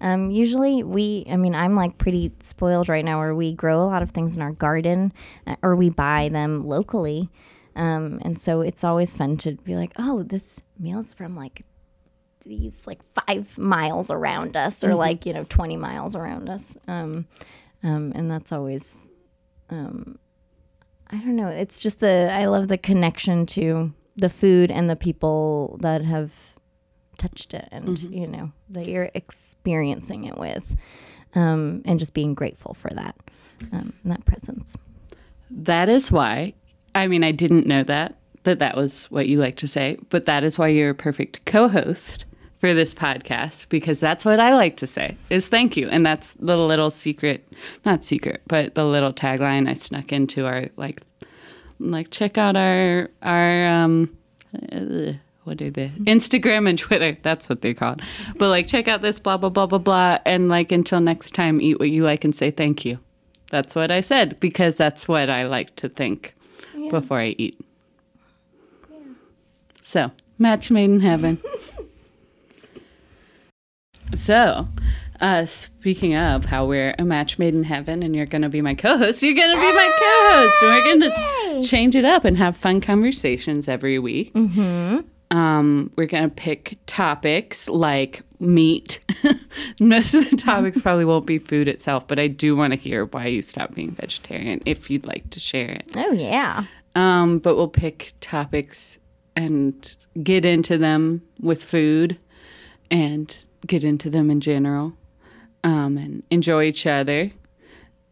Um, usually, we, I mean, I'm like pretty spoiled right now where we grow a lot of things in our garden uh, or we buy them locally. Um, and so it's always fun to be like, oh, this meal's from like these like five miles around us or like, you know, 20 miles around us. Um, um, and that's always, um, I don't know. It's just the, I love the connection to the food and the people that have touched it and you know that you're experiencing it with um, and just being grateful for that um, and that presence That is why, I mean, I didn't know that, that that was what you like to say, but that is why you're a perfect co host for this podcast because that's what I like to say is thank you. And that's the little secret, not secret, but the little tagline I snuck into our, like, like check out our, our, um, uh, what are they? Instagram and Twitter. That's what they're called. But like, check out this blah, blah, blah, blah, blah. And like, until next time, eat what you like and say thank you. That's what I said because that's what I like to think before I eat. So, match made in heaven. so, uh, speaking of how we're a match made in heaven and you're going to be my co host, you're going to be my co host. And we're going to change it up and have fun conversations every week. Mm-hmm. Um, we're going to pick topics like meat. Most of the topics probably won't be food itself, but I do want to hear why you stopped being vegetarian if you'd like to share it. oh yeah Um, but we'll pick topics and get into them with food and get into them in general um, and enjoy each other.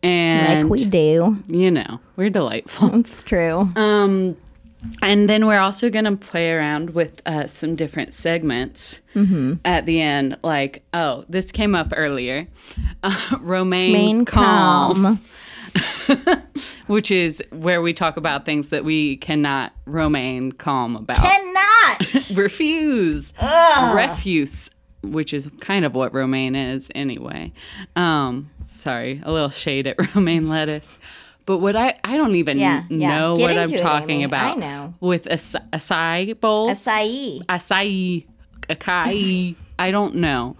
And, like we do you know, we're delightful. it's true Um, and then we're also going to play around with uh, some different segments at the end. Like, oh, this came up earlier. Uh, Romaine main calm, calm which is where we talk about things that we cannot Romaine calm about. cannot refuse refuse which is kind of what romaine is anyway. Um sorry a little shade at romaine lettuce. But what i i don't even Yeah, know what i'm it, talking about I know. with ac- acai bowls. Acai. Acai. Acai. I don't know.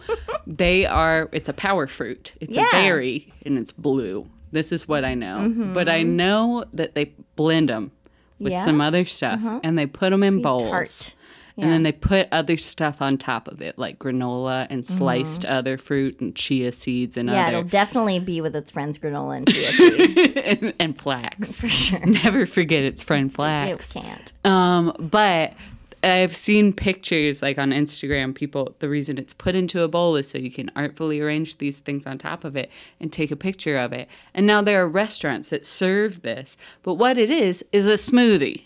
They are it's a power fruit. It's Yeah. a berry and it's blue. This is what i know. Mm-hmm. but i know that they blend them with? Uh-huh. some other stuff and they put them in bowls. tart. And then they put other stuff on top of it, like granola and sliced other fruit and chia seeds and Mm-hmm. yeah it'll definitely be with its friends granola and chia seed and, and flax. for sure Never forget its friend you flax. can't Um, but I've seen pictures like on Instagram. People, the reason it's put into a bowl is so you can artfully arrange these things on top of it and take a picture of it. And now there are restaurants that serve this, but what it is is a smoothie.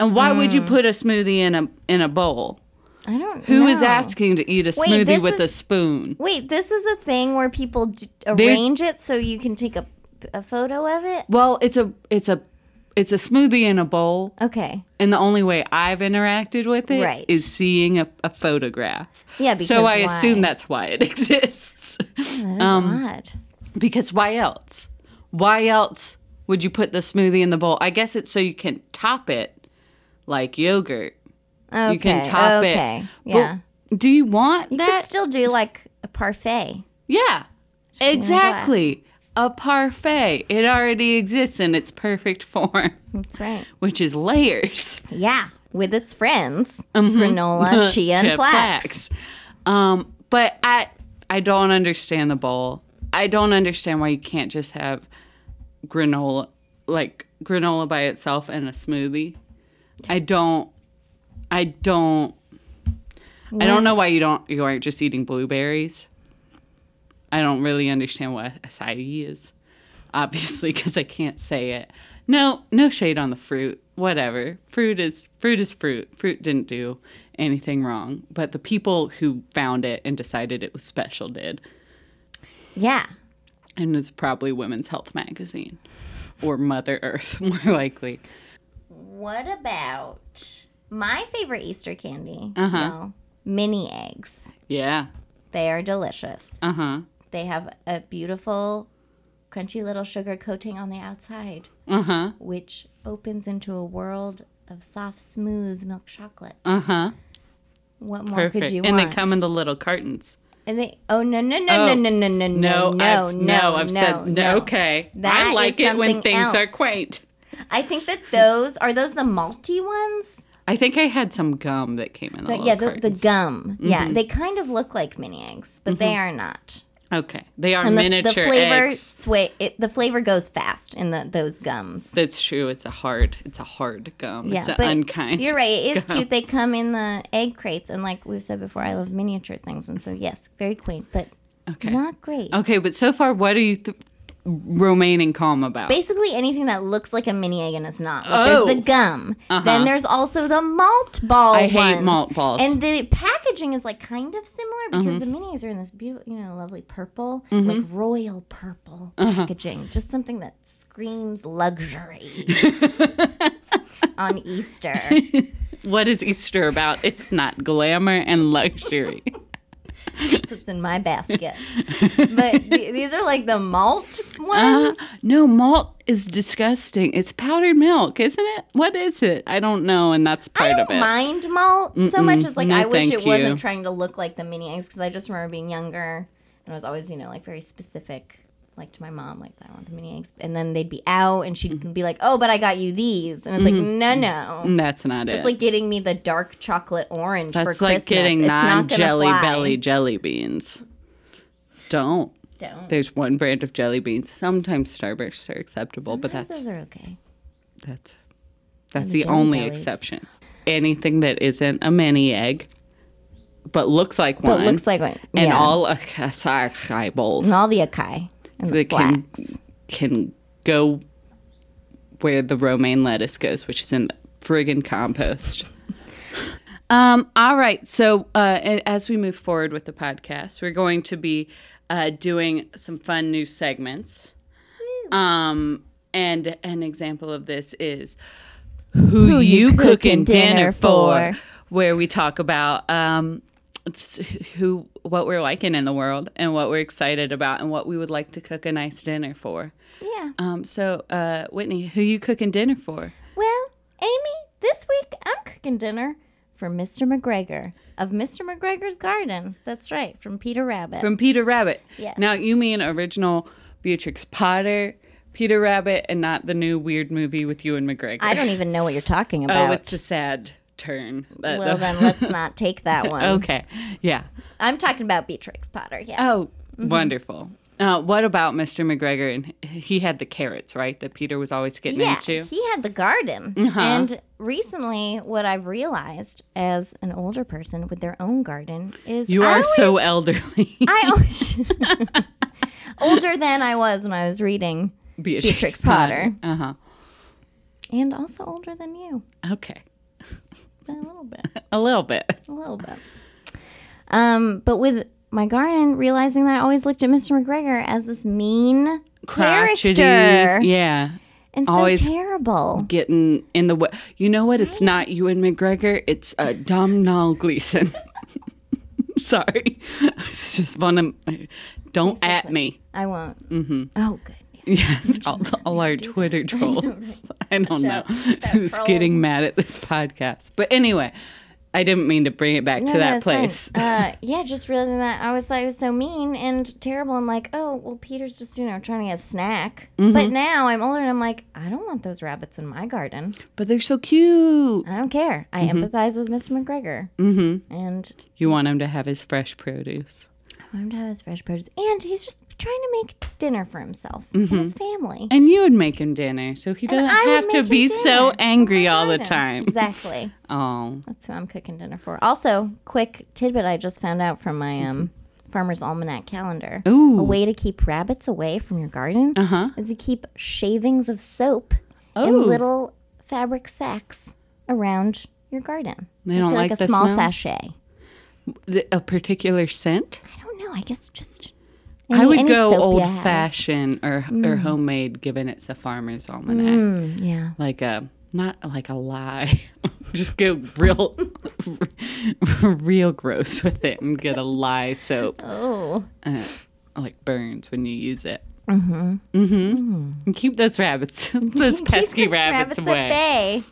And why would you Mm. put a smoothie in a in a bowl? i don't Who is know. asking to eat a smoothie with a spoon? wait this is a thing where people d- arrange it so you can take a, a photo of it Well, it's a it's a it's a smoothie in a bowl, okay and the only way I've interacted with it is Right. seeing a, a photograph. Yeah, so I assume that's why it exists. that is Um, odd because why else? Why else would you put the smoothie in the bowl? I guess it's so you can top it like yogurt. okay You can top okay it. But yeah do you want you that? still do like a parfait Yeah, exactly. A parfait. It already exists in its perfect form, that's right which is layers. Yeah, with its friends, Mm-hmm. granola, chia, and Chia flax. Um, but I I don't understand the bowl. I don't understand why you can't just have granola like granola by itself and a smoothie. I don't I don't I don't know why you don't you aren't just eating blueberries. I don't really understand what acai is. Obviously, because I can't say it. No, no shade on the fruit. Whatever. Fruit is fruit is fruit. Fruit didn't do anything wrong, but the people who found it and decided it was special did. Yeah. And it's probably Women's Health Magazine or Mother Earth, more likely. What about my favorite Easter candy? Uh-huh. No, mini eggs. Yeah. They are delicious. Uh huh. They have a beautiful crunchy little sugar coating on the outside, Uh huh. which opens into a world of soft, smooth milk chocolate. Uh huh. What more Perfect. could you and want? And they come in the little cartons. And they oh no no no Oh, no no no no No, no I've, no I've no said no. Okay. That I like it when things are quaint. I think that those are those the malty ones. I think I had some gum that came in. The yeah, the, the gum. Yeah, Mm-hmm. they kind of look like mini eggs, but they are not. Okay, they are And the, miniature the flavor eggs. sway. It, the flavor goes fast in the those gums. That's true. It's a hard. It's a hard gum. yeah, it's an but unkind. you're right. It is gum. cute. They come in the egg crates, and like we've said before, I love miniature things, and so yes, very quaint, but Okay. not great. Okay, but so far, what are you th- remaining calm about? Basically, anything that looks like a mini egg and is not. Like Oh. There's the gum. Uh-huh. Then there's also the malt ball. I hate ones. malt balls. And the packaging is like kind of similar because Mm-hmm. the mini eggs are in this beautiful, you know, lovely purple, like royal purple Uh-huh. packaging. Just something that screams luxury on Easter. what is Easter about if not glamour and luxury? That's what's in my basket. But th- these are like the malt Uh, ones. no, malt is disgusting. It's powdered milk, isn't it? What is it? I don't know, and that's part of it. I don't mind malt so much as like No, I wish it wasn't trying to look like the mini eggs because I just remember being younger and I was always you know like very specific like to my mom like I want the mini eggs and then they'd be out and she'd Mm-hmm. be like oh but I got you these and it's like mm-hmm. no mm-hmm. no mm, that's not it. it's like getting me the dark chocolate orange for that's Christmas like getting it's not non-jelly fly. belly jelly beans. Don't. don't There's one brand of jelly beans. Sometimes Starbursts are acceptable, but that's those are okay that's that's the the only Bellies. exception. Anything that isn't a mini egg, but looks like one. but looks like one and all acai bowls and all the acai and the that can can go where the romaine lettuce goes, which is in the friggin' compost. Um, all right. So, uh, as we move forward with the podcast, we're going to be uh, doing some fun new segments. Um, and an example of this is who, you, cooking dinner, for, where we talk about um, who what we're liking in the world and what we're excited about and what we would like to cook a nice dinner for. yeah Um, so, uh, Whitney, who you cooking dinner for? Well, Amy, this week I'm cooking dinner for Mr. McGregor of Mr. McGregor's Garden. That's right, from Peter Rabbit. From Peter Rabbit. Yes. Now you mean original Beatrix Potter, Peter Rabbit, and not the new weird movie with Ewan McGregor. I don't even know what you're talking about. Oh, it's a sad turn. Uh, well, then let's not take that one. okay. Yeah. I'm talking about Beatrix Potter. Yeah. Oh, Mm-hmm. wonderful. Uh, what about Mr. McGregor? And he had the carrots, right? That Peter was always getting yeah, into. he had the garden. Uh-huh. And recently, what I've realized as an older person with their own garden is You are so elderly. I always older than I was when I was reading, Beatrix Potter. Uh huh. and also older than you Okay. A little bit. A little bit. a little bit. Um, but with my garden, realizing that I always looked at Mr. McGregor as this mean Crotchety. character Yeah. and so always- terrible. getting in the way. You know what? It's not Ewan McGregor. It's uh, Domhnall Gleeson. Sorry, it's just one of. Don't at me. I won't. Mm-hmm. Oh, good. Yes, all, all our Twitter trolls. I don't know. Who's getting mad at this podcast. But anyway, I didn't mean to bring it back No, to that fine. place. Uh, yeah, just realizing that I always thought he was so mean and terrible, and like, oh, well, Peter's just you know trying to get a snack. Mm-hmm. But now I'm older, and I'm like, I don't want those rabbits in my garden. But they're so cute. I don't care. I Mm-hmm. empathize with Mr. McGregor, mm-hmm. and You want him to have his fresh produce. I want him to have his fresh produce, and he's just trying to make dinner for himself and his family. And you would make him dinner, so he doesn't have to be dinner so angry all the time. Exactly. Oh, That's who I'm cooking dinner for. Also, quick tidbit I just found out from my um, Farmer's Almanac calendar. Ooh. A way to keep rabbits away from your garden uh huh. is to keep shavings of soap Oh. in little fabric sacks around your garden. They I'd don't say like a the small smell? sachet. A particular scent? I don't know. I guess just. I would go old fashioned or or homemade, given it's a farmer's almanac. Mm, yeah. Like a not like a lie. Just go real, real gross with it and get a lye soap. Oh. Uh, like burns when you use it. Mm-hmm. Mm-hmm. And keep those rabbits, those pesky rabbits, at away. bay.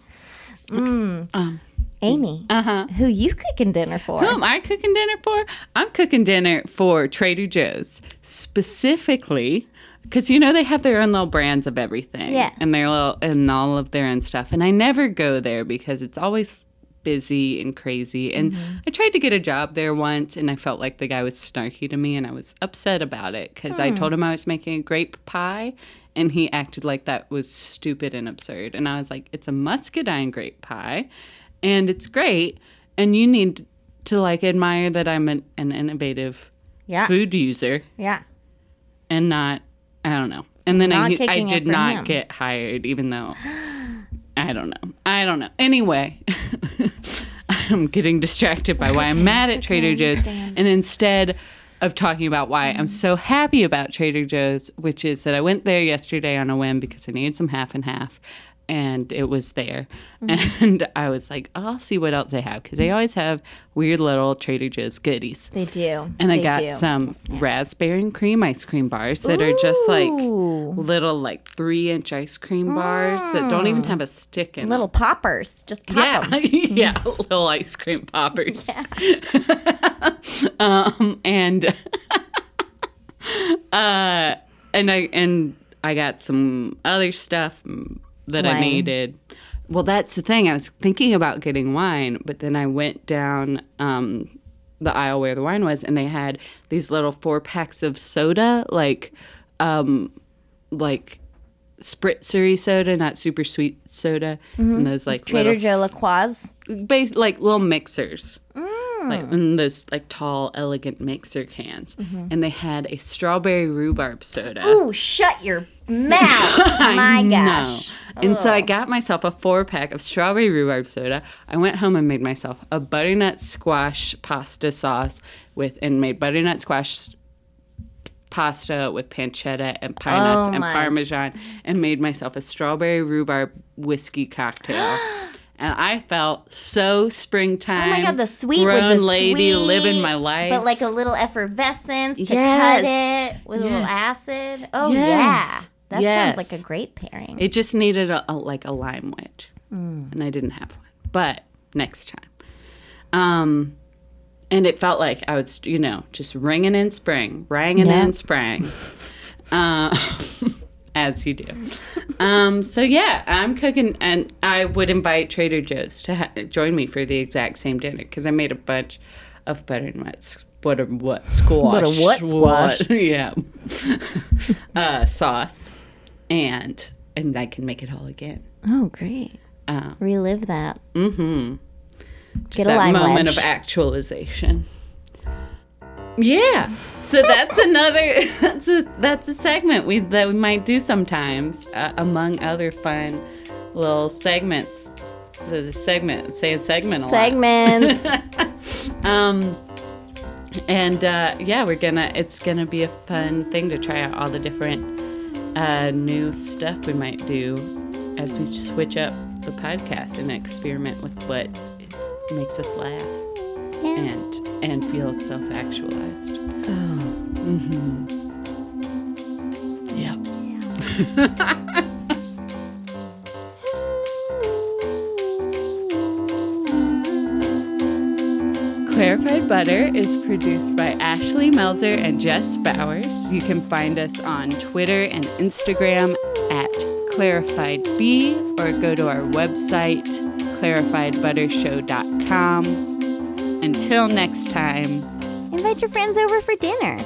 Mm. Amy, Uh-huh. who you cooking dinner for? Who am I cooking dinner for? I'm cooking dinner for Trader Joe's, specifically because you know they have their own little brands of everything, yeah, and their little and all of their own stuff. And I never go there because it's always busy and crazy. And I tried to get a job there once, and I felt like the guy was snarky to me, and I was upset about it because I told him I was making a grape pie. And he acted like that was stupid and absurd. And I was like, it's a muscadine grape pie and it's great and you need to like admire that i'm an, an innovative Yeah. food user. Yeah. and not i don't know. And then Not I, I did not him. get hired even though i don't know. I don't know. Anyway i'm getting distracted by why i'm mad at trader joe's. and instead of talking about why I'm so happy about Trader Joe's, which is that I went there yesterday on a whim because I needed some half and half, and it was there. And I was like, oh, I'll see what else they have because they always have weird little Trader Joe's goodies. They do. And I They got do. some Snacks. raspberry and cream ice cream bars that are just like little, like three inch ice cream bars that don't even have a stick in them. little poppers. Just pop yeah, yeah, little ice cream poppers. um, and uh, and I and I got some other stuff that I needed. Well, that's the thing. I was thinking about getting wine, but then I went down um, the aisle where the wine was, and they had these little four packs of soda, like um, like spritzery soda, not super sweet soda, and those like Trader little Joe La Croix. base like little mixers Mm. Like in those like tall elegant mixer cans Mm-hmm. and they had a strawberry rhubarb soda Ooh, shut your mouth. My gosh. No. And so I got myself a four pack of strawberry rhubarb soda. I went home and made myself a butternut squash pasta sauce with and made butternut squash pasta with pancetta and pine nuts Oh and my- parmesan and made myself a strawberry rhubarb whiskey cocktail. and I felt so springtime. Oh my god, the sweet grown with the lady sweet, living my life. but like a little effervescence to Yes. cut it with a little acid. Oh Yes. yeah, that Yes. sounds like a great pairing. It just needed a, a like a lime wedge, Mm. and I didn't have one. But next time, um, and it felt like I was, you know, just ringing in spring, ringing Yeah. in spring, uh, as you do. Um, so yeah, I'm cooking, and I would invite Trader Joe's to ha- join me for the exact same dinner because I made a bunch of butternut. s- Butter what squash? Butter what squash? yeah, uh, sauce, and and I can make it all again. oh great, Um, relive that. mm-hmm. Just Get a that moment wedge. of actualization. Yeah. So that's another that's a that's a segment we that we might do sometimes uh, among other fun little segments. The, the segment saying segment a lot. Segments. Um, and uh, yeah, we're gonna. It's gonna be a fun thing to try out all the different uh, new stuff we might do as we switch up the podcast and experiment with what makes us laugh Yeah. and and feel self-actualized. Mm-hmm. Yep. Clarified Butter is produced by Ashley Melzer and Jess Bowers. You can find us on Twitter and Instagram at clarifiedb or go to our website, clarifiedbuttershow.com. Until next time. Invite your friends over for dinner.